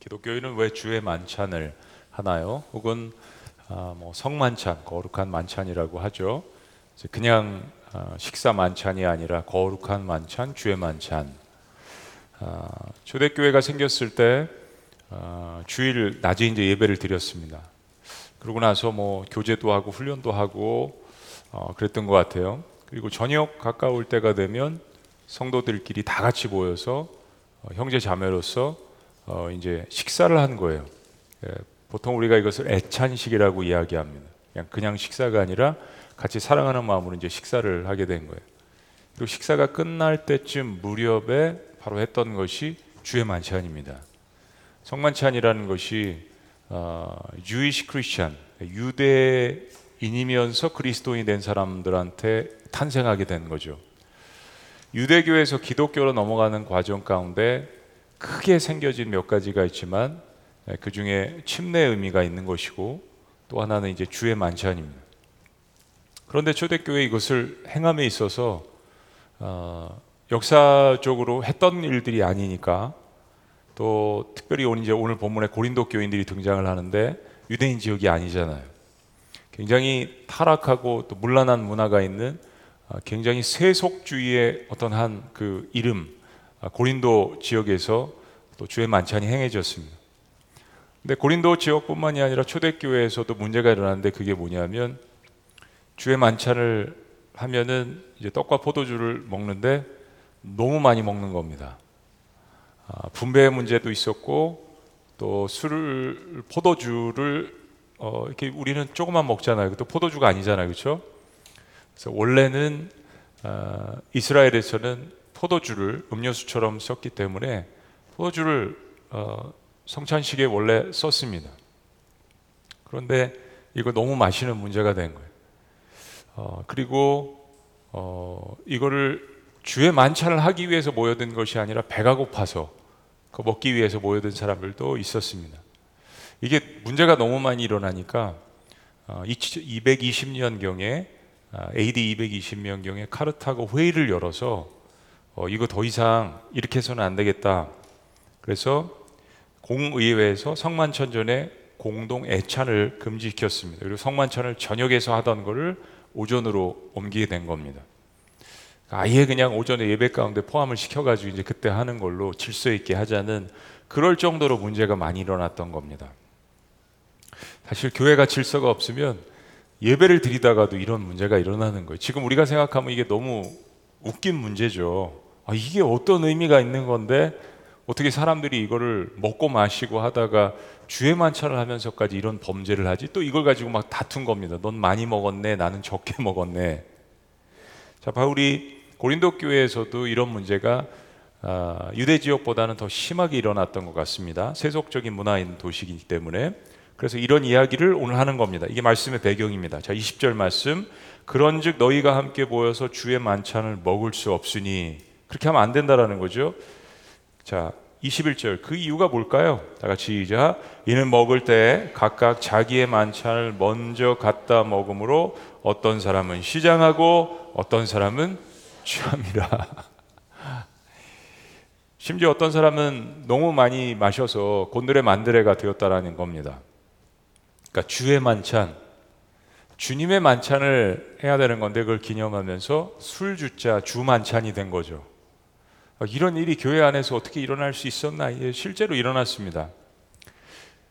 기독교인은 왜 주의 만찬을 하나요? 혹은 아, 뭐 성만찬, 거룩한 만찬이라고 하죠. 그냥 아, 식사 만찬이 아니라 거룩한 만찬, 주의 만찬. 아, 초대교회가 생겼을 때 아, 주일 낮에 이제 예배를 드렸습니다. 그러고 나서 뭐 교제도 하고 훈련도 하고 어, 그랬던 것 같아요. 그리고 저녁 가까울 때가 되면 성도들끼리 다 같이 모여서 어, 형제 자매로서 어, 이제 식사를 한 거예요. 예, 보통 우리가 이것을 애찬식이라고 이야기합니다. 그냥 그냥 식사가 아니라 같이 사랑하는 마음으로 이제 식사를 하게 된 거예요. 그리고 식사가 끝날 때쯤 무렵에 바로 했던 것이 주의 만찬입니다. 성만찬이라는 것이 어, Jewish Christian 유대인이면서 그리스도인이 된 사람들한테 탄생하게 된 거죠. 유대교에서 기독교로 넘어가는 과정 가운데 크게 생겨진 몇 가지가 있지만 예, 그 중에 침례 의미가 있는 것이고 또 하나는 이제 주의 만찬입니다. 그런데 초대교회 이것을 행함에 있어서 어, 역사적으로 했던 일들이 아니니까 또 특별히 오늘 이제 오늘 본문에 고린도 교인들이 등장을 하는데 유대인 지역이 아니잖아요. 굉장히 타락하고 또 문란한 문화가 있는 아, 굉장히 세속주의의 어떤 한 그 이름 아, 고린도 지역에서 또 주의 만찬이 행해졌습니다. 근데 고린도 지역뿐만이 아니라 초대교회에서도 문제가 일어났는데 그게 뭐냐면 주의 만찬을 하면은 이제 떡과 포도주를 먹는데 너무 많이 먹는 겁니다. 아, 분배의 문제도 있었고 또 술을 포도주를 어, 이렇게 우리는 조금만 먹잖아요. 또 포도주가 아니잖아요, 그렇죠? 그래서 원래는 어, 이스라엘에서는 포도주를 음료수처럼 썼기 때문에 포도주를 어, 성찬식에 원래 썼습니다. 그런데 이거 너무 마시는 문제가 된 거예요. 어, 그리고 어, 이거를 주의 만찬을 하기 위해서 모여든 것이 아니라 배가 고파서 그 먹기 위해서 모여든 사람들도 있었습니다. 이게 문제가 너무 많이 일어나니까 어, 220년 경에 AD 220년 경에 카르타고 회의를 열어서 어, 이거 더 이상 이렇게 해서는 안 되겠다. 그래서 공의회에서 성만찬 전에 공동 애찬을 금지시켰습니다. 그리고 성만찬을 저녁에서 하던 것을 오전으로 옮기게 된 겁니다. 아예 그냥 오전에 예배 가운데 포함을 시켜가지고 이제 그때 하는 걸로 질서 있게 하자는 그럴 정도로 문제가 많이 일어났던 겁니다. 사실 교회가 질서가 없으면 예배를 드리다가도 이런 문제가 일어나는 거예요. 지금 우리가 생각하면 이게 너무 웃긴 문제죠. 아, 이게 어떤 의미가 있는 건데 어떻게 사람들이 이거를 먹고 마시고 하다가 주의 만찬을 하면서까지 이런 범죄를 하지? 또 이걸 가지고 막 다툰 겁니다. 넌 많이 먹었네, 나는 적게 먹었네. 자, 바울이 고린도 교회에서도 이런 문제가 아, 유대 지역보다는 더 심하게 일어났던 것 같습니다. 세속적인 문화인 도시이기 때문에 그래서 이런 이야기를 오늘 하는 겁니다. 이게 말씀의 배경입니다. 자, 20절 말씀. 그런즉 너희가 함께 모여서 주의 만찬을 먹을 수 없으니 그렇게 하면 안 된다라는 거죠. 자, 21절 그 이유가 뭘까요? 다 같이 시작. 이는 먹을 때 각각 자기의 만찬을 먼저 갖다 먹음으로 어떤 사람은 시장하고 어떤 사람은 취함이라. 심지어 어떤 사람은 너무 많이 마셔서 곤드레 만드레가 되었다라는 겁니다. 그러니까 주의 만찬, 주님의 만찬을 해야 되는 건데 그걸 기념하면서 술 주자 주 만찬이 된 거죠. 어, 이런 일이 교회 안에서 어떻게 일어날 수 있었나? 실제로 일어났습니다.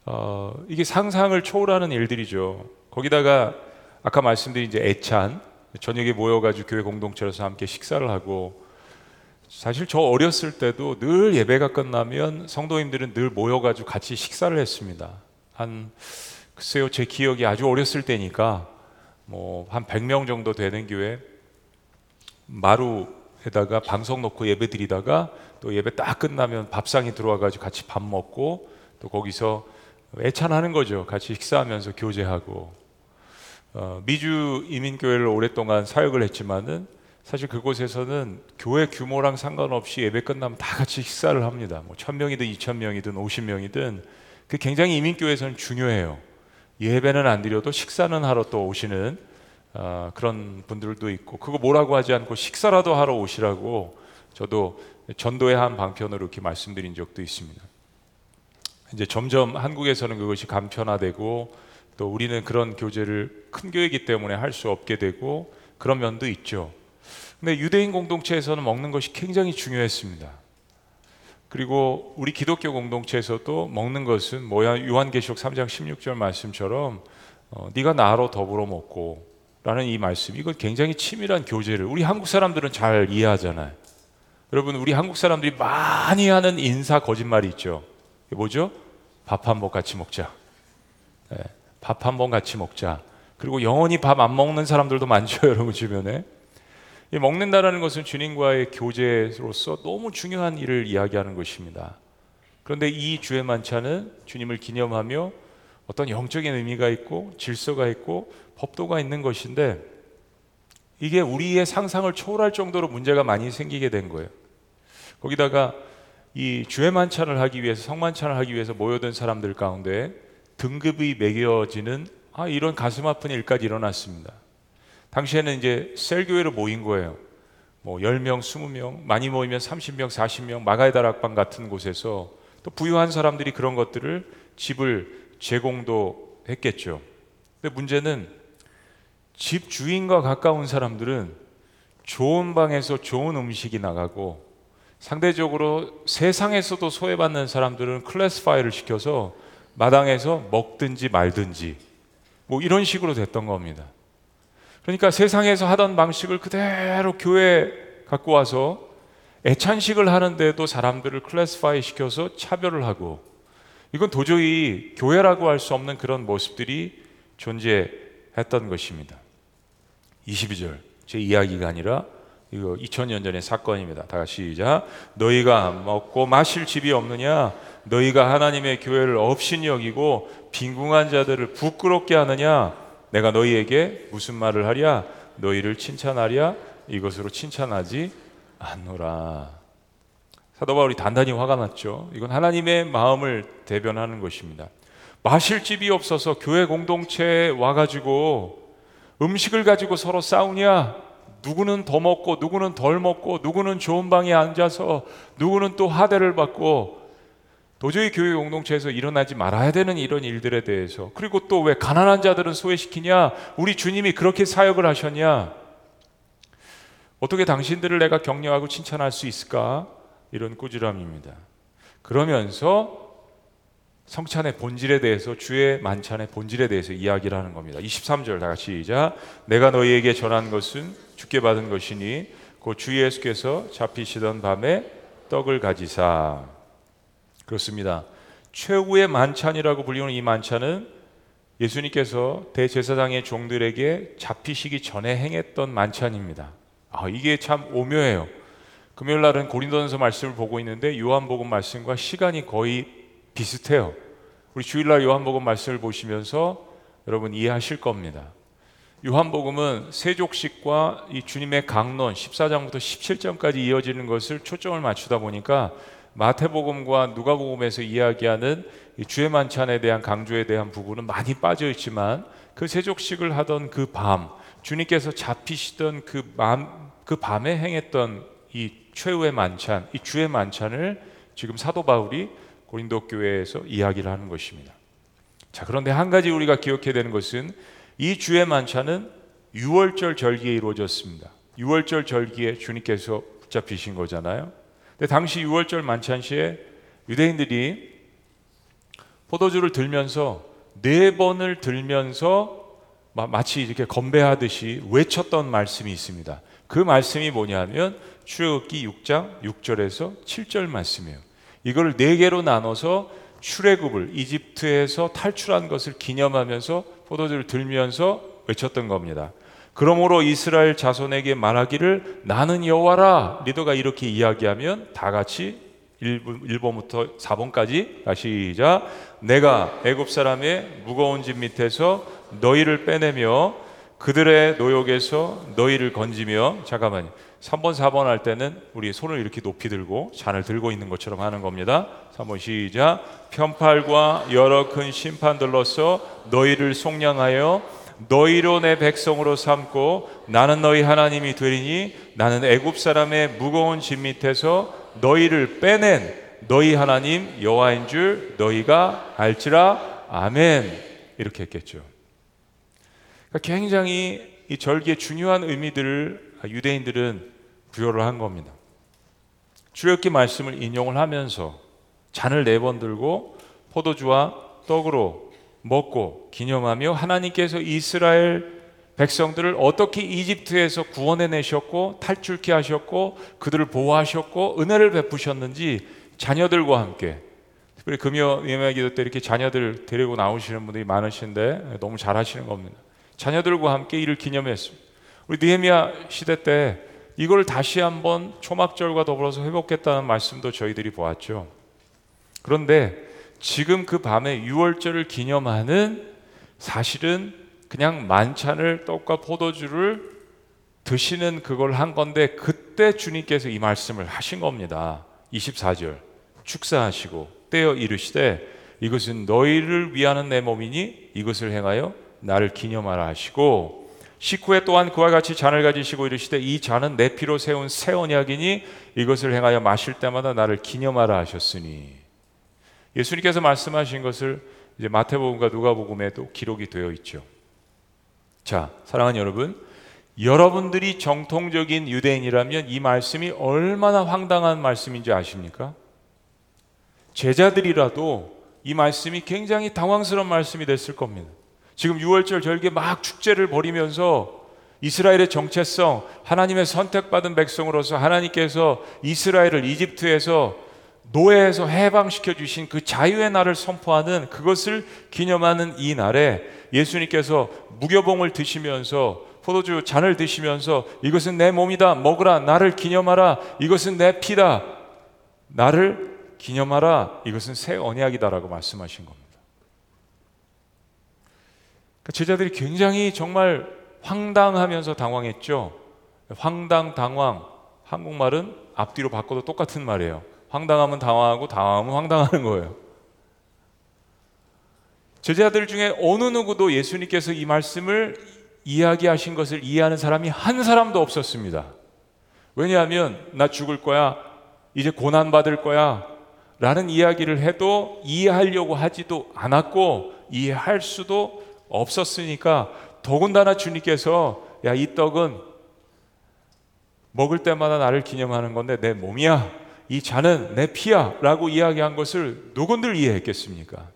어, 이게 상상을 초월하는 일들이죠. 거기다가 아까 말씀드린 이제 애찬 저녁에 모여가지고 교회 공동체로서 함께 식사를 하고 사실 저 어렸을 때도 늘 예배가 끝나면 성도님들은 늘 모여가지고 같이 식사를 했습니다. 한 글쎄요 제 기억이 아주 어렸을 때니까 뭐 한 100명 정도 되는 교회 마루 에다가 방송 놓고 예배 드리다가 또 예배 딱 끝나면 밥상이 들어와 가지고 같이 밥 먹고 또 거기서 애찬하는 거죠. 같이 식사하면서 교제하고 어, 미주 이민교회를 오랫동안 사역을 했지만은 사실 그곳에서는 교회 규모랑 상관없이 예배 끝나면 다 같이 식사를 합니다. 뭐 천명이든 이천 명이든 오십 명이든 그 굉장히 이민교회에서는 중요해요. 예배는 안 드려도 식사는 하러 또 오시는 어, 그런 분들도 있고 그거 뭐라고 하지 않고 식사라도 하러 오시라고 저도 전도의 한 방편으로 이렇게 말씀드린 적도 있습니다. 이제 점점 한국에서는 그것이 간편화되고 또 우리는 그런 교제를 큰 교회이기 때문에 할 수 없게 되고 그런 면도 있죠. 근데 유대인 공동체에서는 먹는 것이 굉장히 중요했습니다. 그리고 우리 기독교 공동체에서도 먹는 것은 뭐야 요한계시록 3장 16절 말씀처럼 어, 네가 나로 더불어 먹고 라는 이 말씀 이건 굉장히 치밀한 교제를 우리 한국 사람들은 잘 이해하잖아요. 여러분 우리 한국 사람들이 많이 하는 인사 거짓말이 있죠. 뭐죠? 밥 한 번 같이 먹자. 네, 밥한 번 같이 먹자. 그리고 영원히 밥 안 먹는 사람들도 많죠, 여러분 주변에. 이 먹는다라는 것은 주님과의 교제로서 너무 중요한 일을 이야기하는 것입니다. 그런데 이 주의 만찬은 주님을 기념하며 어떤 영적인 의미가 있고 질서가 있고 법도가 있는 것인데 이게 우리의 상상을 초월할 정도로 문제가 많이 생기게 된 거예요. 거기다가 이 주의 만찬을 하기 위해서 성만찬을 하기 위해서 모여든 사람들 가운데 등급이 매겨지는 아 이런 가슴 아픈 일까지 일어났습니다. 당시에는 이제 셀 교회로 모인 거예요. 뭐 10명, 20명, 많이 모이면 30명, 40명, 마가의 다락방 같은 곳에서 또 부유한 사람들이 그런 것들을 집을 제공도 했겠죠. 근데 문제는 집 주인과 가까운 사람들은 좋은 방에서 좋은 음식이 나가고 상대적으로 세상에서도 소외받는 사람들은 클래스파이를 시켜서 마당에서 먹든지 말든지 뭐 이런 식으로 됐던 겁니다. 그러니까 세상에서 하던 방식을 그대로 교회에 갖고 와서 애찬식을 하는데도 사람들을 클래스파이 시켜서 차별을 하고 이건 도저히 교회라고 할 수 없는 그런 모습들이 존재했던 것입니다. 22절 제 이야기가 아니라 이거 2000년 전의 사건입니다. 다 같이 시작. 너희가 먹고 마실 집이 없느냐? 너희가 하나님의 교회를 업신이 여기고 빈궁한 자들을 부끄럽게 하느냐? 내가 너희에게 무슨 말을 하랴? 너희를 칭찬하랴? 이것으로 칭찬하지 않노라. 사도 바울이 단단히 화가 났죠. 이건 하나님의 마음을 대변하는 것입니다. 마실 집이 없어서 교회 공동체에 와가지고 음식을 가지고 서로 싸우냐? 누구는 더 먹고 누구는 덜 먹고 누구는 좋은 방에 앉아서 누구는 또 하대를 받고 도저히 교회 공동체에서 일어나지 말아야 되는 이런 일들에 대해서 그리고 또 왜 가난한 자들은 소외시키냐? 우리 주님이 그렇게 사역을 하셨냐? 어떻게 당신들을 내가 격려하고 칭찬할 수 있을까? 이런 꾸지람입니다. 그러면서 성찬의 본질에 대해서 주의 만찬의 본질에 대해서 이야기를 하는 겁니다. 23절 다 같이 시작. 내가 너희에게 전한 것은 주께 받은 것이니 곧 주 예수께서 잡히시던 밤에 떡을 가지사 그렇습니다. 최후의 만찬이라고 불리는 이 만찬은 예수님께서 대제사장의 종들에게 잡히시기 전에 행했던 만찬입니다. 아, 이게 참 오묘해요. 금요일 날은 고린도전서 말씀을 보고 있는데 요한복음 말씀과 시간이 거의 비슷해요. 우리 주일날 요한복음 말씀을 보시면서 여러분 이해하실 겁니다. 요한복음은 세족식과 이 주님의 강론 14장부터 17장까지 이어지는 것을 초점을 맞추다 보니까 마태복음과 누가복음에서 이야기하는 주의 만찬에 대한 강조에 대한 부분은 많이 빠져 있지만 그 세족식을 하던 그 밤, 주님께서 잡히시던 그, 밤, 그 밤에 행했던 이 최후의 만찬, 이 주의 만찬을 지금 사도 바울이 고린도 교회에서 이야기를 하는 것입니다. 자, 그런데 한 가지 우리가 기억해야 되는 것은 이 주의 만찬은 6월절 절기에 이루어졌습니다. 6월절 절기에 주님께서 붙잡히신 거잖아요. 근데 당시 6월절 만찬 시에 유대인들이 포도주를 들면서 네 번을 들면서 마치 이렇게 건배하듯이 외쳤던 말씀이 있습니다. 그 말씀이 뭐냐면 출애굽기 6장 6절에서 7절 말씀이에요. 이걸 네 개로 나눠서 출애굽을 이집트에서 탈출한 것을 기념하면서 포도주를 들면서 외쳤던 겁니다. 그러므로 이스라엘 자손에게 말하기를 나는 여호와라 리더가 이렇게 이야기하면 다 같이 1번 부터 4번까지 다시 시작 내가 애굽 사람의 무거운 짐 밑에서 너희를 빼내며 그들의 노역에서 너희를 건지며 잠깐만요 3번 4번 할 때는 우리 손을 이렇게 높이 들고 잔을 들고 있는 것처럼 하는 겁니다. 3번 시작. 편팔과 여러 큰 심판들로서 너희를 속량하여 너희로 내 백성으로 삼고 나는 너희 하나님이 되리니 나는 애굽 사람의 무거운 짐 밑에서 너희를 빼낸 너희 하나님 여호와인 줄 너희가 알지라. 아멘. 이렇게 했겠죠. 그러니까 굉장히 이 절기의 중요한 의미들을 유대인들은 부여를 한 겁니다. 출애굽기 말씀을 인용을 하면서 잔을 네 번 들고 포도주와 떡으로 먹고 기념하며 하나님께서 이스라엘 백성들을 어떻게 이집트에서 구원해 내셨고 탈출케 하셨고 그들을 보호하셨고 은혜를 베푸셨는지 자녀들과 함께 특별히 금요 예매 기도 때 이렇게 자녀들 데리고 나오시는 분들이 많으신데 너무 잘하시는 겁니다. 자녀들과 함께 이를 기념했습니다. 우리 느헤미야 시대 때 이걸 다시 한번 초막절과 더불어서 회복했다는 말씀도 저희들이 보았죠. 그런데 지금 그 밤에 유월절을 기념하는 사실은 그냥 만찬을 떡과 포도주를 드시는 그걸 한 건데 그때 주님께서 이 말씀을 하신 겁니다. 24절 축사하시고 떼어 이르시되 이것은 너희를 위하는 내 몸이니 이것을 행하여 나를 기념하라 하시고 식후에 또한 그와 같이 잔을 가지시고 이르시되 이 잔은 내 피로 세운 새 언약이니 이것을 행하여 마실 때마다 나를 기념하라 하셨으니 예수님께서 말씀하신 것을 이제 마태복음과 누가복음에도 기록이 되어 있죠. 자, 사랑하는 여러분, 여러분들이 정통적인 유대인이라면 이 말씀이 얼마나 황당한 말씀인지 아십니까? 제자들이라도 이 말씀이 굉장히 당황스러운 말씀이 됐을 겁니다. 지금 6월절 절기에 막 축제를 벌이면서 이스라엘의 정체성, 하나님의 선택받은 백성으로서 하나님께서 이스라엘을 이집트에서 노예에서 해방시켜 주신 그 자유의 날을 선포하는 그것을 기념하는 이 날에 예수님께서 무교봉을 드시면서 포도주 잔을 드시면서 이것은 내 몸이다 먹으라 나를 기념하라 이것은 내 피다 나를 기념하라 이것은 새 언약이다라고 말씀하신 겁니다. 그러니까 제자들이 굉장히 정말 황당하면서 당황했죠. 황당, 당황. 한국말은 앞뒤로 바꿔도 똑같은 말이에요. 황당하면 당황하고 당황하면 황당하는 거예요. 제자들 중에 어느 누구도 예수님께서 이 말씀을 이야기하신 것을 이해하는 사람이 한 사람도 없었습니다. 왜냐하면 나 죽을 거야. 이제 고난 받을 거야. 라는 이야기를 해도 이해하려고 하지도 않았고 이해할 수도 없었으니까 더군다나 주님께서 야 이 떡은 먹을 때마다 나를 기념하는 건데 내 몸이야 이 잔은 내 피야 라고 이야기한 것을 누군들 이해했겠습니까?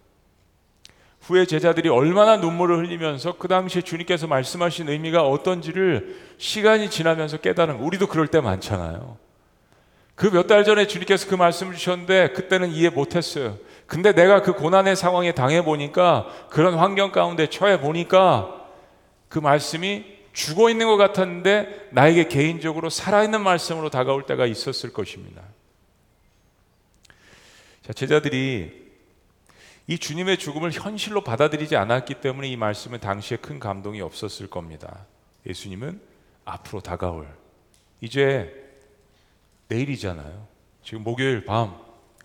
후에 제자들이 얼마나 눈물을 흘리면서 그 당시에 주님께서 말씀하신 의미가 어떤지를 시간이 지나면서 깨달은 우리도 그럴 때 많잖아요. 그 몇 달 전에 주님께서 그 말씀을 주셨는데 그때는 이해 못했어요. 근데 내가 그 고난의 상황에 당해 보니까 그런 환경 가운데 처해 보니까 그 말씀이 죽어 있는 것 같았는데 나에게 개인적으로 살아있는 말씀으로 다가올 때가 있었을 것입니다. 자, 제자들이 이 주님의 죽음을 현실로 받아들이지 않았기 때문에 이 말씀은 당시에 큰 감동이 없었을 겁니다. 예수님은 앞으로 다가올 이제 내일이잖아요. 지금 목요일 밤,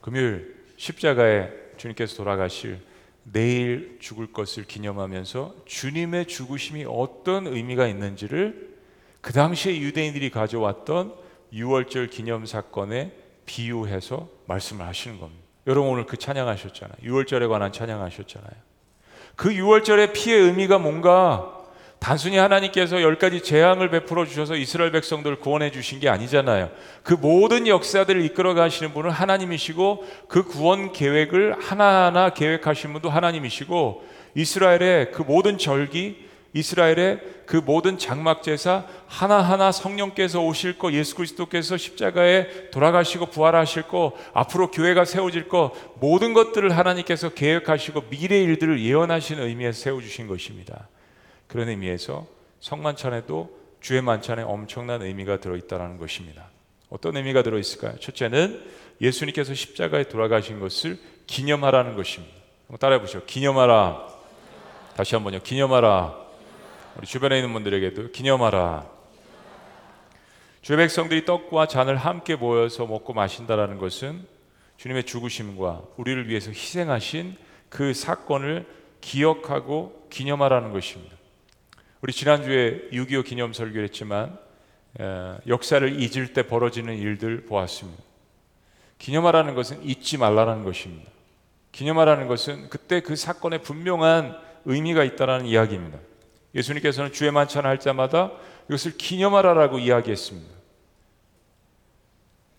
금요일 십자가에 주님께서 돌아가실 내일 죽을 것을 기념하면서 주님의 죽으심이 어떤 의미가 있는지를 그 당시에 유대인들이 가져왔던 6월절 기념 사건에 비유해서 말씀을 하시는 겁니다. 여러분 오늘 그 찬양하셨잖아요. 6월절에 관한 찬양하셨잖아요. 그 6월절의 피의 의미가 뭔가 단순히 하나님께서 열 가지 재앙을 베풀어 주셔서 이스라엘 백성들을 구원해 주신 게 아니잖아요. 그 모든 역사들을 이끌어 가시는 분은 하나님이시고 그 구원 계획을 하나하나 계획하신 분도 하나님이시고 이스라엘의 그 모든 절기, 이스라엘의 그 모든 장막 제사 하나하나 성령께서 오실 거 예수 그리스도께서 십자가에 돌아가시고 부활하실 거 앞으로 교회가 세워질 거 모든 것들을 하나님께서 계획하시고 미래 일들을 예언하신 의미에서 세워 주신 것입니다. 그런 의미에서 성만찬에도 주의 만찬에 엄청난 의미가 들어있다는 것입니다. 어떤 의미가 들어있을까요? 첫째는 예수님께서 십자가에 돌아가신 것을 기념하라는 것입니다. 한번 따라해 보시죠. 기념하라. 다시 한번요. 기념하라. 우리 주변에 있는 분들에게도 기념하라. 주의 백성들이 떡과 잔을 함께 모여서 먹고 마신다라는 것은 주님의 죽으심과 우리를 위해서 희생하신 그 사건을 기억하고 기념하라는 것입니다. 우리 지난주에 6.25 기념 설교를 했지만 역사를 잊을 때 벌어지는 일들 보았습니다. 기념하라는 것은 잊지 말라는 것입니다. 기념하라는 것은 그때 그 사건에 분명한 의미가 있다라는 이야기입니다. 예수님께서는 주의 만찬을 할 때마다 이것을 기념하라라고 이야기했습니다.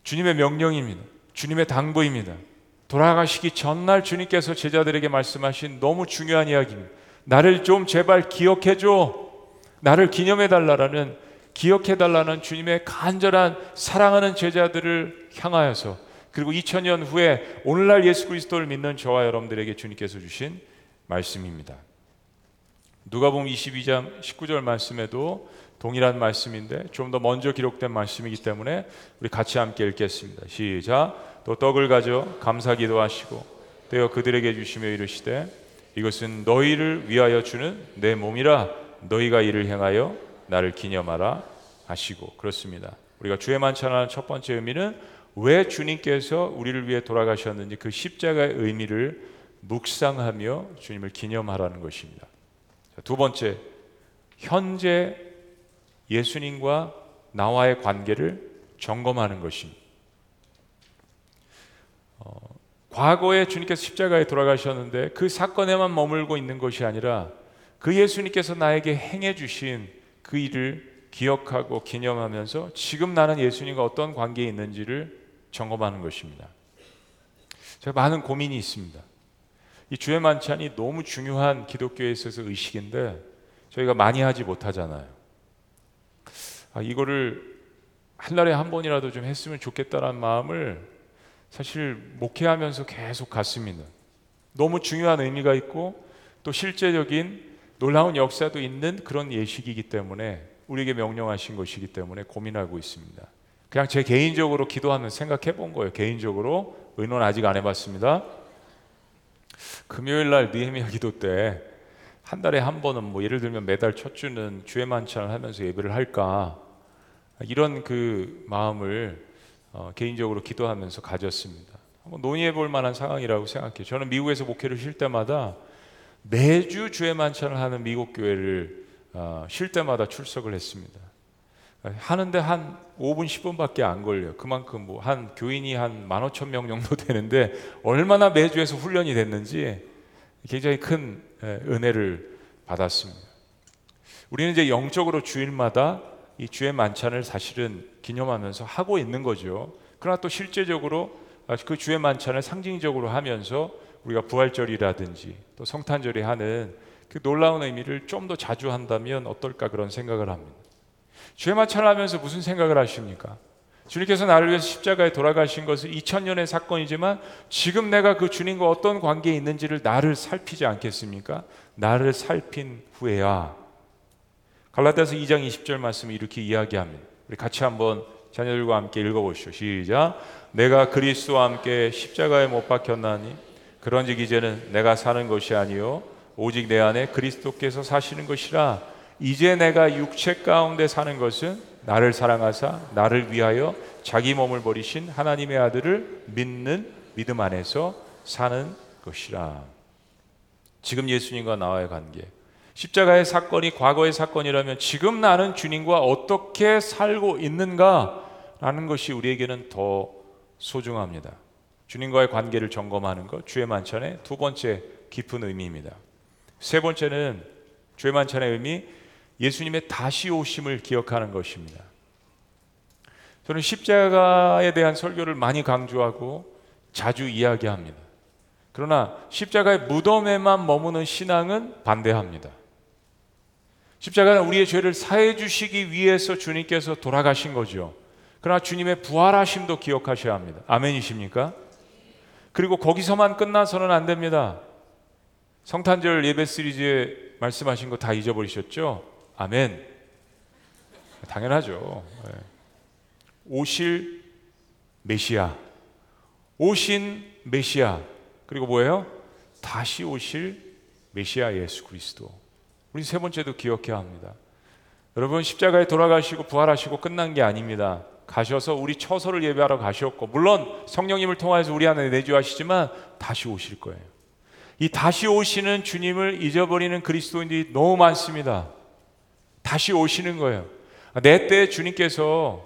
주님의 명령입니다. 주님의 당부입니다. 돌아가시기 전날 주님께서 제자들에게 말씀하신 너무 중요한 이야기입니다. 나를 좀 제발 기억해 줘. 나를 기념해 달라라는 기억해 달라는 주님의 간절한 사랑하는 제자들을 향하여서 그리고 2000년 후에 오늘날 예수 그리스도를 믿는 저와 여러분들에게 주님께서 주신 말씀입니다. 누가복음 22장 19절 말씀에도 동일한 말씀인데 좀 더 먼저 기록된 말씀이기 때문에 우리 같이 함께 읽겠습니다. 시작. 또 떡을 가져 감사 기도 하시고 떼어 그들에게 주시며 이르시되 이것은 너희를 위하여 주는 내 몸이라 너희가 이를 행하여 나를 기념하라 하시고 그렇습니다. 우리가 주의 만찬하는 첫 번째 의미는 왜 주님께서 우리를 위해 돌아가셨는지 그 십자가의 의미를 묵상하며 주님을 기념하라는 것입니다. 두 번째, 현재 예수님과 나와의 관계를 점검하는 것입니다. 어, 과거에 주님께서 십자가에 돌아가셨는데 그 사건에만 머물고 있는 것이 아니라 그 예수님께서 나에게 행해 주신 그 일을 기억하고 기념하면서 지금 나는 예수님과 어떤 관계에 있는지를 점검하는 것입니다. 제가 많은 고민이 있습니다. 이 주의 만찬이 너무 중요한 기독교에 있어서 의식인데 저희가 많이 하지 못하잖아요. 아, 이거를 한 달에 한 번이라도 좀 했으면 좋겠다라는 마음을 사실 목회하면서 계속 갖습니다. 너무 중요한 의미가 있고 또 실제적인 놀라운 역사도 있는 그런 예식이기 때문에 우리에게 명령하신 것이기 때문에 고민하고 있습니다. 그냥 제 개인적으로 기도하면 생각해 본 거예요. 개인적으로 의논 아직 안 해봤습니다. 금요일 날 니에미아 기도 때 한 달에 한 번은 뭐 예를 들면 매달 첫 주는 주의 만찬을 하면서 예배를 할까 이런 그 마음을 어, 개인적으로 기도하면서 가졌습니다. 한번 논의해 볼 만한 상황이라고 생각해요. 저는 미국에서 목회를 쉴 때마다 매주 주의 만찬을 하는 미국 교회를 어, 쉴 때마다 출석을 했습니다. 하는데 한 5분 10분밖에 안 걸려요. 그만큼 뭐 한 교인이 한 15,000명 정도 되는데 얼마나 매주에서 훈련이 됐는지 굉장히 큰 은혜를 받았습니다. 우리는 이제 영적으로 주일마다 이 주의 만찬을 사실은 기념하면서 하고 있는 거죠. 그러나 또 실제적으로 그 주의 만찬을 상징적으로 하면서 우리가 부활절이라든지 또 성탄절에 하는 그 놀라운 의미를 좀 더 자주 한다면 어떨까 그런 생각을 합니다. 주의 마찬을 하면서 무슨 생각을 하십니까? 주님께서 나를 위해서 십자가에 돌아가신 것은 2000년의 사건이지만 지금 내가 그 주님과 어떤 관계에 있는지를 나를 살피지 않겠습니까? 나를 살핀 후에야 갈라디아서 2장 20절 말씀을 이렇게 이야기합니다. 우리 같이 한번 자녀들과 함께 읽어보시죠. 시작. 내가 그리스도와 함께 십자가에 못 박혔나니 그런즉 이제는 내가 사는 것이 아니요 오직 내 안에 그리스도께서 사시는 것이라 이제 내가 육체 가운데 사는 것은 나를 사랑하사 나를 위하여 자기 몸을 버리신 하나님의 아들을 믿는 믿음 안에서 사는 것이라. 지금 예수님과 나와의 관계. 십자가의 사건이 과거의 사건이라면 지금 나는 주님과 어떻게 살고 있는가라는 것이 우리에게는 더 소중합니다. 주님과의 관계를 점검하는 것, 주의 만찬의 두 번째 깊은 의미입니다. 세 번째는 주의 만찬의 의미, 예수님의 다시 오심을 기억하는 것입니다. 저는 십자가에 대한 설교를 많이 강조하고 자주 이야기합니다. 그러나 십자가의 무덤에만 머무는 신앙은 반대합니다. 십자가는 우리의 죄를 사해 주시기 위해서 주님께서 돌아가신 거죠. 그러나 주님의 부활하심도 기억하셔야 합니다. 아멘이십니까? 그리고 거기서만 끝나서는 안 됩니다. 성탄절 예배 시리즈에 말씀하신 거 다 잊어버리셨죠? 아멘. 당연하죠. 네. 오실 메시아. 오신 메시아. 그리고 뭐예요? 다시 오실 메시아 예수 그리스도. 우리 세 번째도 기억해야 합니다. 여러분 십자가에 돌아가시고 부활하시고 끝난 게 아닙니다. 가셔서 우리 처소를 예배하러 가셨고 물론 성령님을 통해서 우리 안에 내주하시지만 다시 오실 거예요. 이 다시 오시는 주님을 잊어버리는 그리스도인들이 너무 많습니다. 다시 오시는 거예요. 내 때 주님께서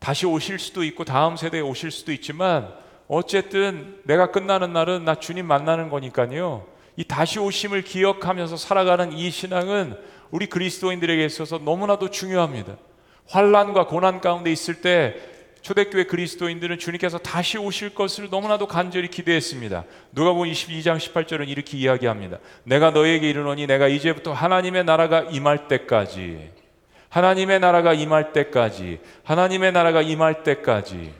다시 오실 수도 있고 다음 세대에 오실 수도 있지만 어쨌든 내가 끝나는 날은 나 주님 만나는 거니까요. 이 다시 오심을 기억하면서 살아가는 이 신앙은 우리 그리스도인들에게 있어서 너무나도 중요합니다. 환란과 고난 가운데 있을 때 초대교회 그리스도인들은 주님께서 다시 오실 것을 너무나도 간절히 기대했습니다. 누가복음 22장 18절은 이렇게 이야기합니다. 내가 너에게 이르노니 내가 이제부터 하나님의 나라가 임할 때까지 하나님의 나라가 임할 때까지 하나님의 나라가 임할 때까지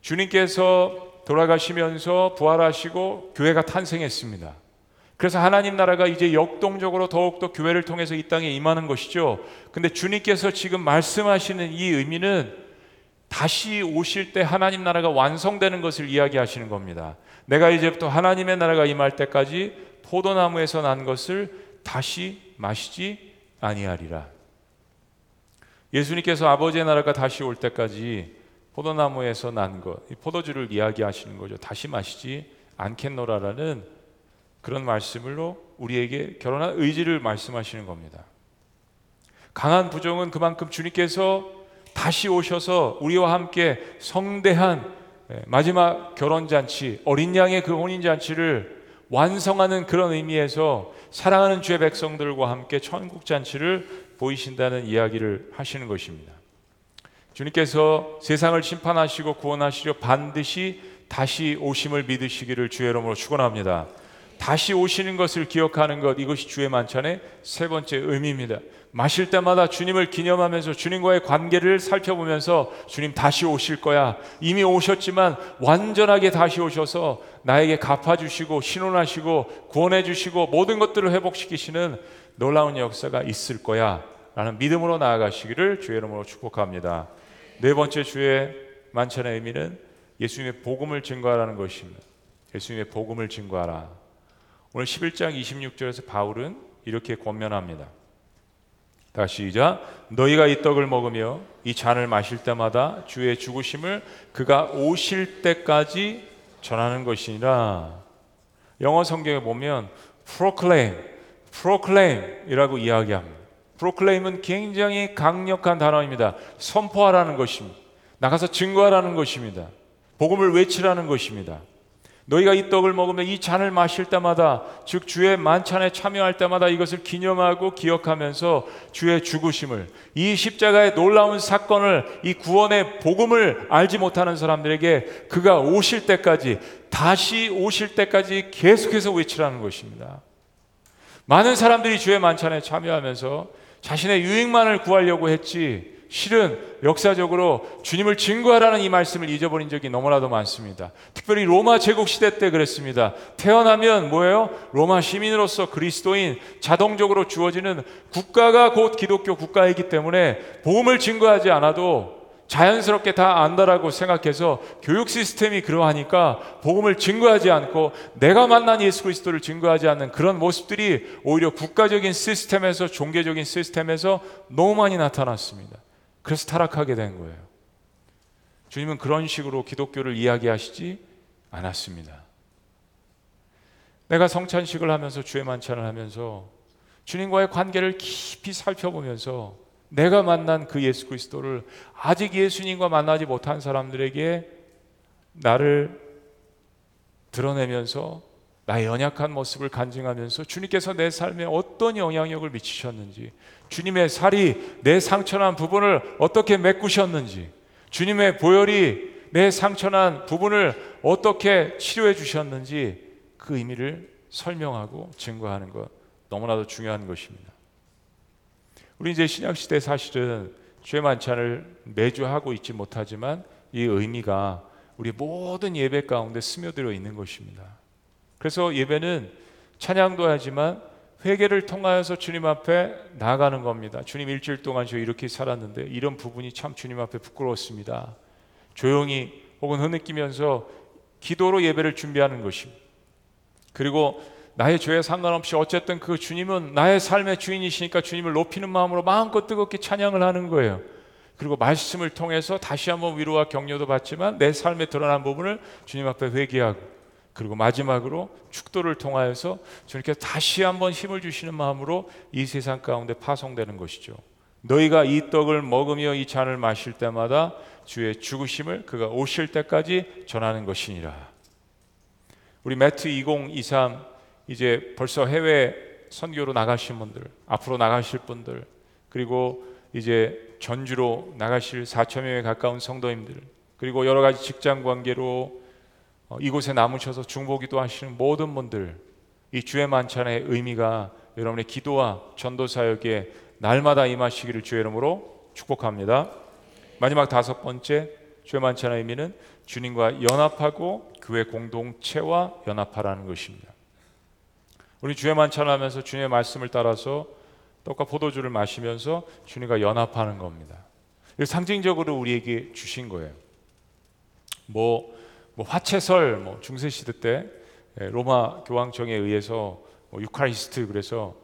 주님께서 돌아가시면서 부활하시고 교회가 탄생했습니다. 그래서 하나님 나라가 이제 역동적으로 더욱더 교회를 통해서 이 땅에 임하는 것이죠. 근데 주님께서 지금 말씀하시는 이 의미는 다시 오실 때 하나님 나라가 완성되는 것을 이야기하시는 겁니다. 내가 이제부터 하나님의 나라가 임할 때까지 포도나무에서 난 것을 다시 마시지 아니하리라. 예수님께서 아버지의 나라가 다시 올 때까지 포도나무에서 난 것, 포도주를 이야기하시는 거죠. 다시 마시지 않겠노라라는 그런 말씀으로 우리에게 결혼한 의지를 말씀하시는 겁니다. 강한 부정은 그만큼 주님께서 다시 오셔서 우리와 함께 성대한 예, 마지막 결혼 잔치, 어린 양의 그 혼인 잔치를 완성하는 그런 의미에서 사랑하는 주의 백성들과 함께 천국 잔치를 보이신다는 이야기를 하시는 것입니다. 주님께서 세상을 심판하시고 구원하시려 반드시 다시 오심을 믿으시기를 주의 이름으로 축원합니다. 다시 오시는 것을 기억하는 것 이것이 주의 만찬의 세 번째 의미입니다. 마실 때마다 주님을 기념하면서 주님과의 관계를 살펴보면서 주님 다시 오실 거야. 이미 오셨지만 완전하게 다시 오셔서 나에게 갚아주시고 신원하시고 구원해주시고 모든 것들을 회복시키시는 놀라운 역사가 있을 거야. 라는 믿음으로 나아가시기를 주의 이름으로 축복합니다. 네 번째 주의 만찬의 의미는 예수님의 복음을 증거하라는 것입니다. 예수님의 복음을 증거하라. 오늘 11장 26절에서 바울은 이렇게 권면합니다. 다시 시작. 너희가 이 떡을 먹으며 이 잔을 마실 때마다 주의 죽으심을 그가 오실 때까지 전하는 것이니라. 영어 성경에 보면 proclaim, proclaim이라고 이야기합니다. proclaim은 굉장히 강력한 단어입니다. 선포하라는 것입니다. 나가서 증거하라는 것입니다. 복음을 외치라는 것입니다. 너희가 이 떡을 먹으며 이 잔을 마실 때마다 즉 주의 만찬에 참여할 때마다 이것을 기념하고 기억하면서 주의 죽으심을 이 십자가의 놀라운 사건을 이 구원의 복음을 알지 못하는 사람들에게 그가 오실 때까지 다시 오실 때까지 계속해서 외치라는 것입니다. 많은 사람들이 주의 만찬에 참여하면서 자신의 유익만을 구하려고 했지 실은 역사적으로 주님을 증거하라는 이 말씀을 잊어버린 적이 너무나도 많습니다. 특별히 로마 제국 시대 때 그랬습니다. 태어나면 뭐예요? 로마 시민으로서 그리스도인 자동적으로 주어지는 국가가 곧 기독교 국가이기 때문에 복음을 증거하지 않아도 자연스럽게 다 안다라고 생각해서 교육 시스템이 그러하니까 복음을 증거하지 않고 내가 만난 예수 그리스도를 증거하지 않는 그런 모습들이 오히려 국가적인 시스템에서 종교적인 시스템에서 너무 많이 나타났습니다. 그래서 타락하게 된 거예요. 주님은 그런 식으로 기독교를 이야기하시지 않았습니다. 내가 성찬식을 하면서 주의 만찬을 하면서 주님과의 관계를 깊이 살펴보면서 내가 만난 그 예수 그리스도를 아직 예수님과 만나지 못한 사람들에게 나를 드러내면서 나의 연약한 모습을 간증하면서 주님께서 내 삶에 어떤 영향력을 미치셨는지, 주님의 살이 내 상처난 부분을 어떻게 메꾸셨는지, 주님의 보혈이 내 상처난 부분을 어떻게 치료해 주셨는지 그 의미를 설명하고 증거하는 것 너무나도 중요한 것입니다. 우리 이제 신약 시대 사실은 죄 만찬을 매주 하고 있지 못하지만 이 의미가 우리 모든 예배 가운데 스며들어 있는 것입니다. 그래서 예배는 찬양도 하지만 회개를 통하여서 주님 앞에 나가는 겁니다. 주님 일주일 동안 저 이렇게 살았는데 이런 부분이 참 주님 앞에 부끄러웠습니다. 조용히 혹은 흐느끼면서 기도로 예배를 준비하는 것입니다. 그리고 나의 죄에 상관없이 어쨌든 그 주님은 나의 삶의 주인이시니까 주님을 높이는 마음으로 마음껏 뜨겁게 찬양을 하는 거예요. 그리고 말씀을 통해서 다시 한번 위로와 격려도 받지만 내 삶에 드러난 부분을 주님 앞에 회개하고 그리고 마지막으로 축도를 통하여서 주님께서 다시 한번 힘을 주시는 마음으로 이 세상 가운데 파송되는 것이죠. 너희가 이 떡을 먹으며 이 잔을 마실 때마다 주의 죽으심을 그가 오실 때까지 전하는 것이니라. 우리 매트 2023 이제 벌써 해외 선교로 나가신 분들, 앞으로 나가실 분들, 그리고 이제 전주로 나가실 4천 명에 가까운 성도님들, 그리고 여러 가지 직장 관계로 어, 이곳에 남으셔서 중보기도 하시는 모든 분들, 이 주의 만찬의 의미가 여러분의 기도와 전도 사역에 날마다 임하시기를 주의 이름으로 축복합니다. 마지막 다섯 번째 주의 만찬의 의미는 주님과 연합하고 교회 공동체와 연합하라는 것입니다. 우리 주의 만찬하면서 주님의 말씀을 따라서 떡과 포도주를 마시면서 주님과 연합하는 겁니다. 상징적으로 우리에게 주신 거예요. 뭐, 뭐 화채설 뭐 중세 시대 때 예, 로마 교황청에 의해서 뭐 유카리스트 그래서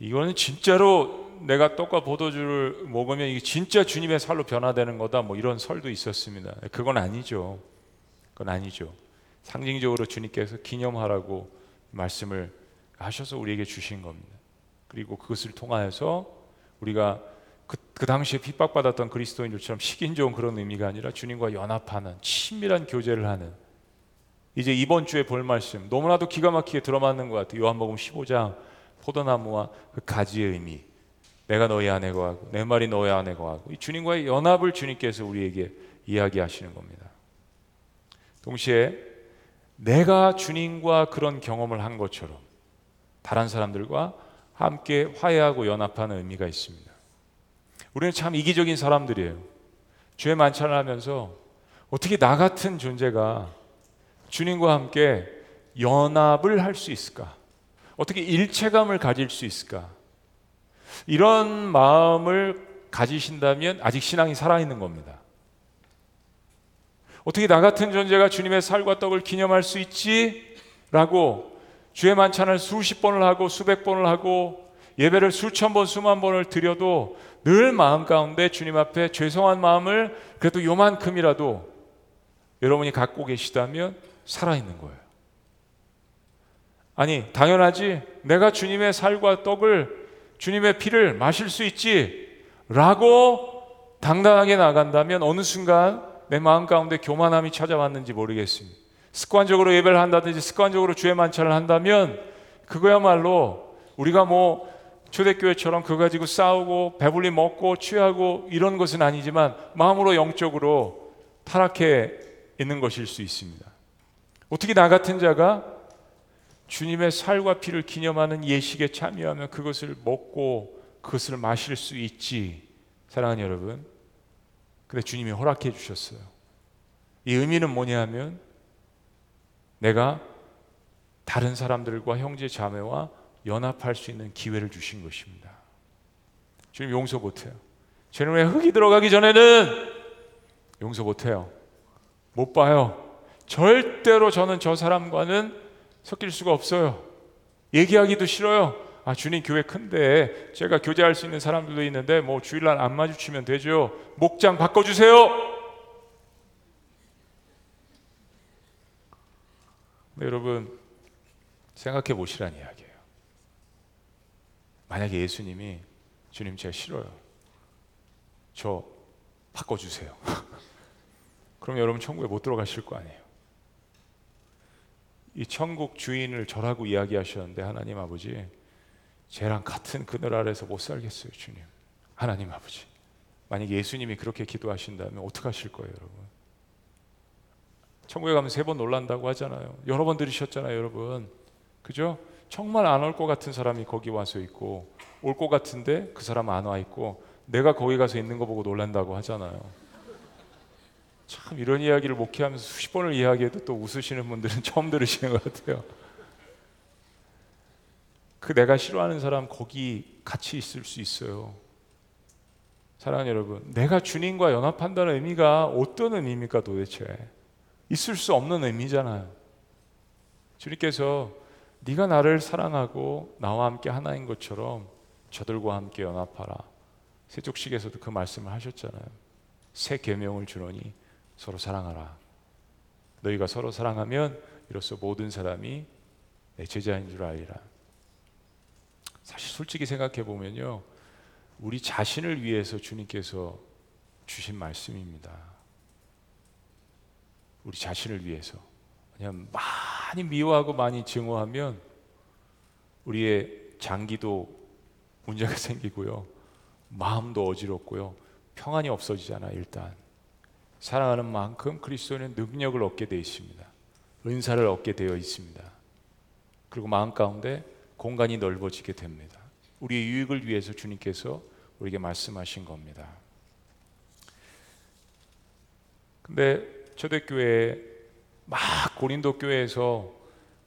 이거는 진짜로 내가 떡과 포도주를 먹으면 이게 진짜 주님의 살로 변화되는 거다 뭐 이런 설도 있었습니다. 그건 아니죠. 그건 아니죠. 상징적으로 주님께서 기념하라고 말씀을 하셔서 우리에게 주신 겁니다. 그리고 그것을 통하여서 우리가 그, 그 당시에 핍박받았던 그리스도인들처럼 식인 좋은 그런 의미가 아니라 주님과 연합하는 친밀한 교제를 하는 이제 이번 주에 볼 말씀 너무나도 기가 막히게 들어맞는 것 같아요. 요한복음 15장 포도나무와 그 가지의 의미. 내가 너희 안에 거하고 내 말이 너희 안에 거하고 이 주님과의 연합을 주님께서 우리에게 이야기하시는 겁니다. 동시에 내가 주님과 그런 경험을 한 것처럼 다른 사람들과 함께 화해하고 연합하는 의미가 있습니다. 우리는 참 이기적인 사람들이에요. 주의 만찬을 하면서 어떻게 나 같은 존재가 주님과 함께 연합을 할 수 있을까? 어떻게 일체감을 가질 수 있을까? 이런 마음을 가지신다면 아직 신앙이 살아있는 겁니다. 어떻게 나 같은 존재가 주님의 살과 떡을 기념할 수 있지? 라고 주의 만찬을 수십 번을 하고 수백 번을 하고 예배를 수천 번, 수만 번을 드려도 늘 마음 가운데 주님 앞에 죄송한 마음을 그래도 요만큼이라도 여러분이 갖고 계시다면 살아있는 거예요. 아니, 당연하지. 내가 주님의 살과 떡을 주님의 피를 마실 수 있지. 라고 당당하게 나간다면 어느 순간 내 마음 가운데 교만함이 찾아왔는지 모르겠습니다. 습관적으로 예배를 한다든지 습관적으로 주의 만찬을 한다면 그거야말로 우리가 뭐 초대교회처럼 그거 가지고 싸우고 배불리 먹고 취하고 이런 것은 아니지만 마음으로 영적으로 타락해 있는 것일 수 있습니다. 어떻게 나 같은 자가 주님의 살과 피를 기념하는 예식에 참여하면 그것을 먹고 그것을 마실 수 있지. 사랑하는 여러분. 근데 주님이 허락해 주셨어요. 이 의미는 뭐냐면 내가 다른 사람들과 형제 자매와 연합할 수 있는 기회를 주신 것입니다. 주님 용서 못해요. 저는 왜 흙이 들어가기 전에는 용서 못해요. 못 봐요. 절대로 저는 저 사람과는 섞일 수가 없어요. 얘기하기도 싫어요. 아, 주님 교회 큰데 제가 교제할 수 있는 사람들도 있는데 뭐 주일날 안 마주치면 되죠. 목장 바꿔주세요. 네, 여러분 생각해 보시란 이야기예요. 만약에 예수님이 주님 제가 싫어요. 저 바꿔주세요. 그럼 여러분 천국에 못 들어가실 거 아니에요. 이 천국 주인을 저라고 이야기하셨는데 하나님 아버지 쟤랑 같은 그늘 아래서 못 살겠어요 주님 하나님 아버지 만약 예수님이 그렇게 기도하신다면 어떻게 하실 거예요 여러분 천국에 가면 세 번 놀란다고 하잖아요 여러 번 들으셨잖아요 여러분 그죠? 정말 안 올 것 같은 사람이 거기 와서 있고 올 것 같은데 그 사람 안 와 있고 내가 거기 가서 있는 거 보고 놀란다고 하잖아요 참 이런 이야기를 목회하면서 수십 번을 이야기해도 또 웃으시는 분들은 처음 들으시는 것 같아요. 그 내가 싫어하는 사람 거기 같이 있을 수 있어요. 사랑하는 여러분, 내가 주님과 연합한다는 의미가 어떤 의미입니까 도대체? 있을 수 없는 의미잖아요. 주님께서 네가 나를 사랑하고 나와 함께 하나인 것처럼 저들과 함께 연합하라. 세족식에서도 그 말씀을 하셨잖아요. 새 계명을 주노니 서로 사랑하라. 너희가 서로 사랑하면 이로써 모든 사람이 내 제자인 줄 알리라. 사실 솔직히 생각해 보면요. 우리 자신을 위해서 주님께서 주신 말씀입니다. 우리 자신을 위해서. 그냥 많이 미워하고 많이 증오하면 우리의 장기도 문제가 생기고요. 마음도 어지럽고요. 평안이 없어지잖아, 일단. 사랑하는 만큼 그리스도는 능력을 얻게 되어 있습니다. 은사를 얻게 되어 있습니다. 그리고 마음 가운데 공간이 넓어지게 됩니다. 우리의 유익을 위해서 주님께서 우리에게 말씀하신 겁니다. 근데 초대교회 막 고린도 교회에서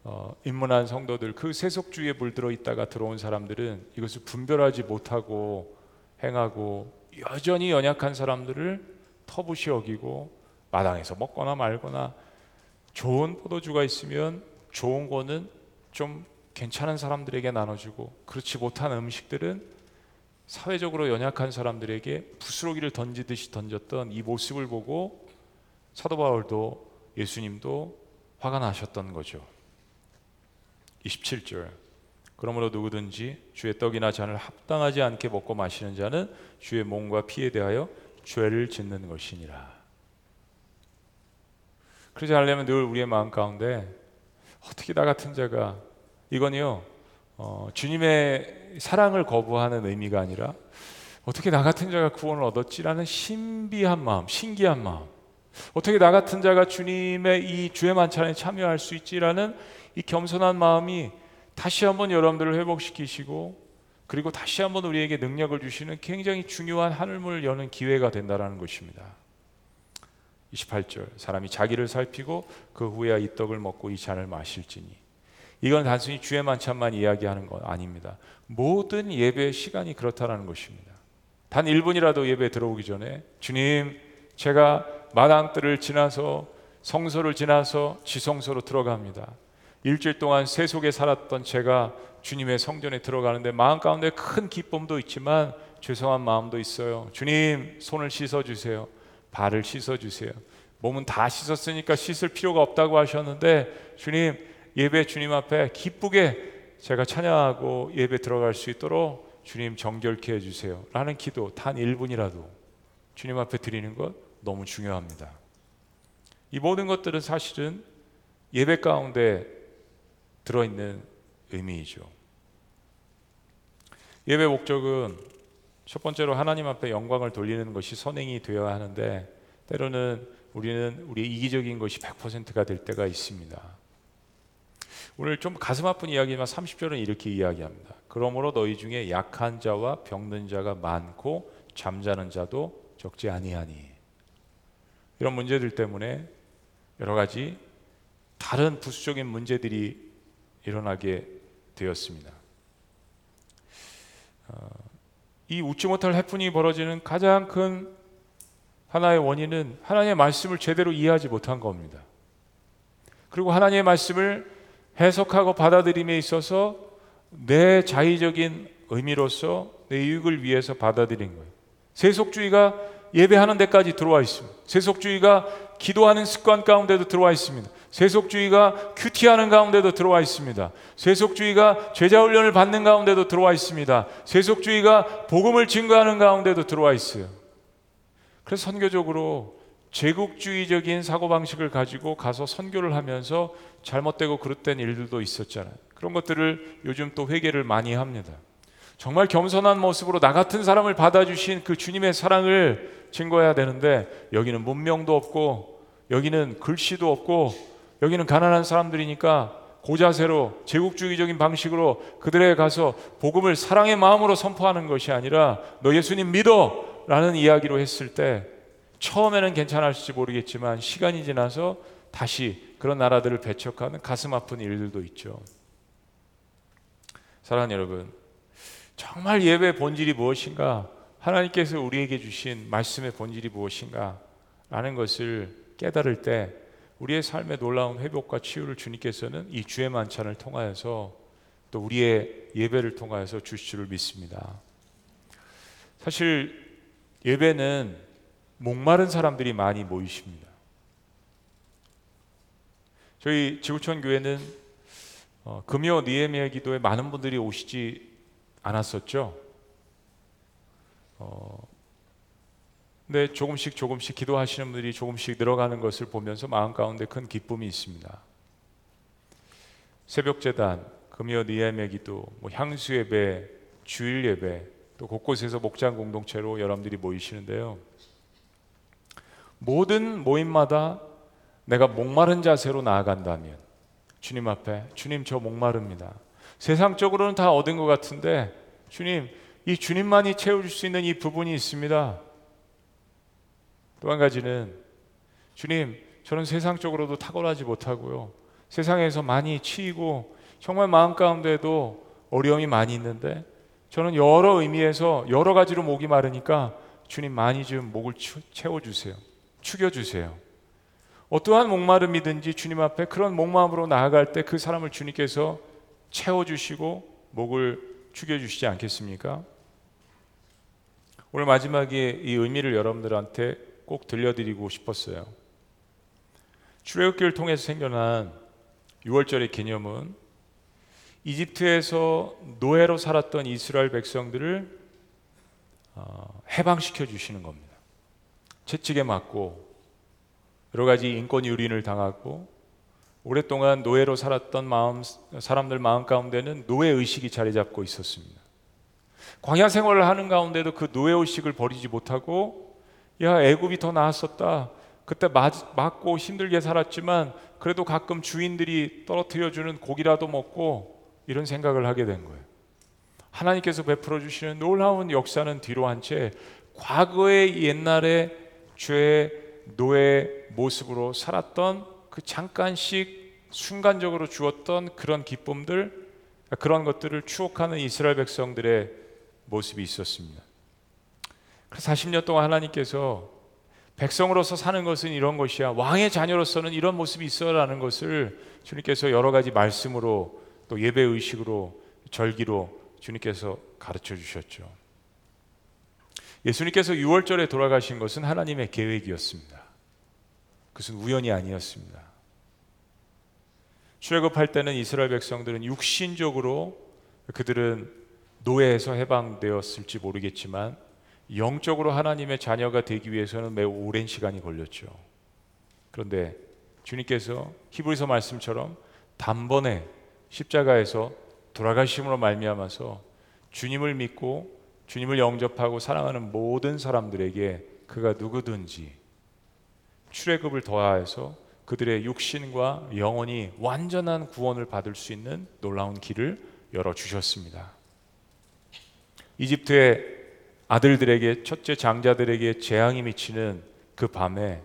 어, 입문한 성도들 그 세속주의에 물들어 있다가 들어온 사람들은 이것을 분별하지 못하고 행하고 여전히 연약한 사람들을 터부시 여기고 마당에서 먹거나 말거나 좋은 포도주가 있으면 좋은 거는 좀 괜찮은 사람들에게 나눠주고 그렇지 못한 음식들은 사회적으로 연약한 사람들에게 부스러기를 던지듯이 던졌던 이 모습을 보고 사도 바울도 예수님도 화가 나셨던 거죠. 27절. 그러므로 누구든지 주의 떡이나 잔을 합당하지 않게 먹고 마시는 자는 주의 몸과 피에 대하여 죄를 짓는 것이니라. 그러지 않으려면 늘 우리의 마음 가운데 어떻게 나 같은 자가 이건요 어, 주님의 사랑을 거부하는 의미가 아니라 어떻게 나 같은 자가 구원을 얻었지라는 신비한 마음, 신기한 마음. 어떻게 나 같은 자가 주님의 이 주의 만찬에 참여할 수 있지라는 이 겸손한 마음이 다시 한번 여러분들을 회복시키시고 그리고 다시 한번 우리에게 능력을 주시는 굉장히 중요한 하늘문을 여는 기회가 된다라는 것입니다. 28절 사람이 자기를 살피고 그 후에야 이 떡을 먹고 이 잔을 마실지니 이건 단순히 주의 만찬만 이야기하는 건 아닙니다. 모든 예배 시간이 그렇다라는 것입니다. 단 1분이라도 예배 들어오기 전에 주님 제가 마당들을 지나서 성소를 지나서 지성소로 들어갑니다. 일주일 동안 세속에 살았던 제가 주님의 성전에 들어가는데 마음 가운데 큰 기쁨도 있지만 죄송한 마음도 있어요. 주님 손을 씻어 주세요. 발을 씻어 주세요. 몸은 다 씻었으니까 씻을 필요가 없다고 하셨는데 주님 예배 주님 앞에 기쁘게 제가 찬양하고 예배 들어갈 수 있도록 주님 정결케 해 주세요. 라는 기도 단 1분이라도 주님 앞에 드리는 것 너무 중요합니다. 이 모든 것들은 사실은 예배 가운데 들어있는 의미이죠. 예배 목적은 첫 번째로 하나님 앞에 영광을 돌리는 것이 선행이 되어야 하는데 때로는 우리는 우리의 이기적인 것이 100%가 될 때가 있습니다. 오늘 좀 가슴 아픈 이야기지만 30절은 이렇게 이야기합니다. 그러므로 너희 중에 약한 자와 병든 자가 많고 잠자는 자도 적지 아니하니 이런 문제들 때문에 여러 가지 다른 부수적인 문제들이 일어나게 되었습니다. 어, 이 웃지 못할 해프닝이 벌어지는 가장 큰 하나의 원인은 하나님의 말씀을 제대로 이해하지 못한 겁니다. 그리고 하나님의 말씀을 해석하고 받아들임에 있어서 내 자의적인 의미로서 내 이익을 위해서 받아들인 거예요. 세속주의가 예배하는 데까지 들어와 있습니다. 세속주의가 기도하는 습관 가운데도 들어와 있습니다. 세속주의가 큐티하는 가운데도 들어와 있습니다. 세속주의가 제자 훈련을 받는 가운데도 들어와 있습니다. 세속주의가 복음을 증거하는 가운데도 들어와 있어요. 그래서 선교적으로 제국주의적인 사고방식을 가지고 가서 선교를 하면서 잘못되고 그릇된 일들도 있었잖아요. 그런 것들을 요즘 또 회개를 많이 합니다. 정말 겸손한 모습으로 나 같은 사람을 받아주신 그 주님의 사랑을 증거해야 되는데 여기는 문명도 없고 여기는 글씨도 없고 여기는 가난한 사람들이니까 고자세로 제국주의적인 방식으로 그들에게 가서 복음을 사랑의 마음으로 선포하는 것이 아니라 너 예수님 믿어 라는 이야기로 했을 때 처음에는 괜찮을지 모르겠지만 시간이 지나서 다시 그런 나라들을 배척하는 가슴 아픈 일들도 있죠. 사랑하는 여러분, 정말 예배의 본질이 무엇인가? 하나님께서 우리에게 주신 말씀의 본질이 무엇인가? 라는 것을 깨달을 때 우리의 삶의 놀라운 회복과 치유를 주님께서는 이 주의 만찬을 통하여서 또 우리의 예배를 통하여서 주실 줄 믿습니다. 사실 예배는 목마른 사람들이 많이 모이십니다. 저희 지구촌 교회는 어, 금요 니에미아 기도에 많은 분들이 오시지 않았었죠. 어, 근데 조금씩 조금씩 기도하시는 분들이 조금씩 늘어가는 것을 보면서 마음 가운데 큰 기쁨이 있습니다. 새벽 재단, 금요 니엠의 기도, 뭐 향수 예배, 주일 예배, 또 곳곳에서 목장 공동체로 여러분들이 모이시는데요. 모든 모임마다 내가 목마른 자세로 나아간다면 주님 앞에 주님 저 목마릅니다. 세상적으로는 다 얻은 것 같은데 주님 이 주님만이 채워줄 수 있는 이 부분이 있습니다. 또 한 가지는 주님 저는 세상적으로도 탁월하지 못하고요. 세상에서 많이 치이고 정말 마음 가운데도 어려움이 많이 있는데 저는 여러 의미에서 여러 가지로 목이 마르니까 주님 많이 좀 목을 채워주세요. 축여주세요. 어떠한 목마름이든지 주님 앞에 그런 목마음으로 나아갈 때 그 사람을 주님께서 채워주시고 목을 축여주시지 않겠습니까? 오늘 마지막에 이 의미를 여러분들한테 꼭 들려드리고 싶었어요. 출애굽기를 통해서 생겨난 6월절의 개념은 이집트에서 노예로 살았던 이스라엘 백성들을 어, 해방시켜 주시는 겁니다. 채찍에 맞고 여러 가지 인권 유린을 당하고 오랫동안 노예로 살았던 마음 사람들 마음 가운데는 노예 의식이 자리 잡고 있었습니다. 광야 생활을 하는 가운데도 그 노예 의식을 버리지 못하고 야 애굽이 더 나았었다. 그때 맞, 맞고 힘들게 살았지만 그래도 가끔 주인들이 떨어뜨려 주는 고기라도 먹고 이런 생각을 하게 된 거예요. 하나님께서 베풀어 주시는 놀라운 역사는 뒤로 한 채 과거의 옛날에 죄의 노예 모습으로 살았던 그 잠깐씩 순간적으로 주었던 그런 기쁨들 그런 것들을 추억하는 이스라엘 백성들의 모습이 있었습니다. 그래서 40년 동안 하나님께서 백성으로서 사는 것은 이런 것이야. 왕의 자녀로서는 이런 모습이 있어라는 것을 주님께서 여러 가지 말씀으로 또 예배 의식으로 절기로 주님께서 가르쳐 주셨죠. 예수님께서 6월절에 돌아가신 것은 하나님의 계획이었습니다. 그것은 우연이 아니었습니다. 출애굽할 때는 이스라엘 백성들은 육신적으로 그들은 노예에서 해방되었을지 모르겠지만 영적으로 하나님의 자녀가 되기 위해서는 매우 오랜 시간이 걸렸죠. 그런데 주님께서 히브리서 말씀처럼 단번에 십자가에서 돌아가심으로 말미암아서 주님을 믿고 주님을 영접하고 사랑하는 모든 사람들에게 그가 누구든지 출애굽을 더하여서 그들의 육신과 영혼이 완전한 구원을 받을 수 있는 놀라운 길을 열어 주셨습니다. 이집트의 아들들에게 첫째 장자들에게 재앙이 미치는 그 밤에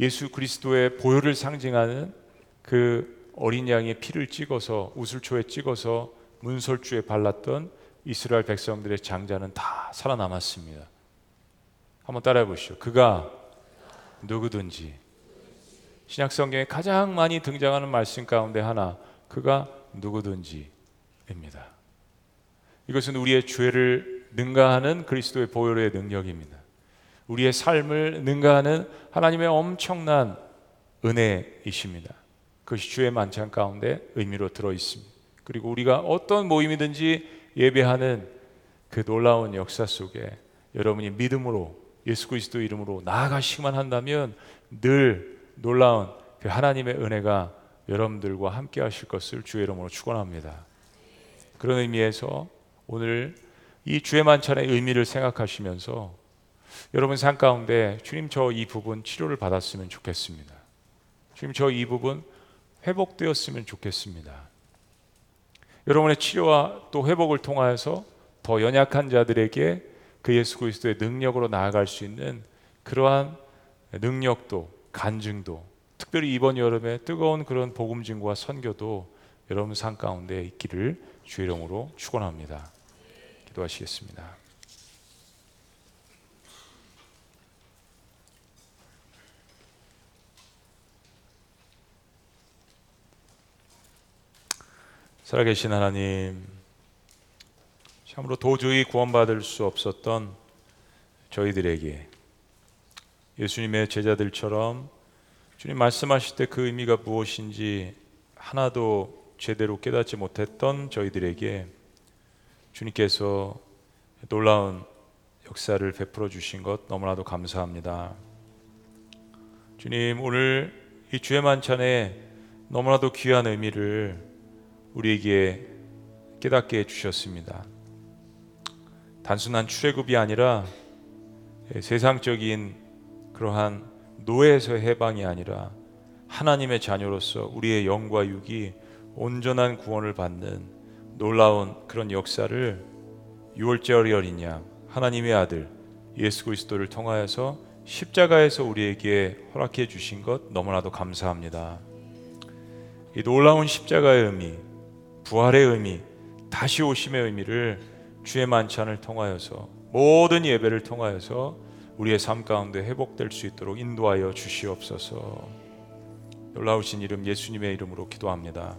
예수 그리스도의 보혈을 상징하는 그 어린 양의 피를 찍어서 우슬초에 찍어서 문설주에 발랐던 이스라엘 백성들의 장자는 다 살아남았습니다. 한번 따라해 보시죠. 그가 누구든지 신약 성경에 가장 많이 등장하는 말씀 가운데 하나 그가 누구든지입니다. 이것은 우리의 죄를 능가하는 그리스도의 보혈의 능력입니다. 우리의 삶을 능가하는 하나님의 엄청난 은혜이십니다. 그것이 주의 만찬 가운데 의미로 들어 있습니다. 그리고 우리가 어떤 모임이든지 예배하는 그 놀라운 역사 속에 여러분이 믿음으로 예수 그리스도 이름으로 나아가시기만 한다면 늘 놀라운 그 하나님의 은혜가 여러분들과 함께 하실 것을 주의 이름으로 축원합니다. 그런 의미에서 오늘 이 주의 만찬의 의미를 생각하시면서 여러분 삶 가운데 주님 저 이 부분 치료를 받았으면 좋겠습니다. 주님 저 이 부분 회복되었으면 좋겠습니다. 여러분의 치료와 또 회복을 통하여서 더 연약한 자들에게 그 예수 그리스도의 능력으로 나아갈 수 있는 그러한 능력도 간증도 특별히 이번 여름에 뜨거운 그런 복음 증거와 선교도 여러분 삶 가운데 있기를 주의 이름으로 축원합니다. 기도하시겠습니다. 살아계신 하나님, 참으로 도저히 구원받을 수 없었던 저희들에게 예수님의 제자들처럼 주님 말씀하실 때 그 의미가 무엇인지 하나도 제대로 깨닫지 못했던 저희들에게 주님께서 놀라운 역사를 베풀어 주신 것 너무나도 감사합니다. 주님, 오늘 이 주의 만찬에 너무나도 귀한 의미를 우리에게 깨닫게 해 주셨습니다. 단순한 출애굽이 아니라 세상적인 그러한 노예에서 해방이 아니라 하나님의 자녀로서 우리의 영과 육이 온전한 구원을 받는 놀라운 그런 역사를 유월절 어린 양 하나님의 아들 예수 그리스도를 통하여서 십자가에서 우리에게 허락해 주신 것 너무나도 감사합니다. 이 놀라운 십자가의 의미, 부활의 의미, 다시 오심의 의미를 주의 만찬을 통하여서 모든 예배를 통하여서 우리의 삶 가운데 회복될 수 있도록 인도하여 주시옵소서. 놀라우신 이름 예수님의 이름으로 기도합니다.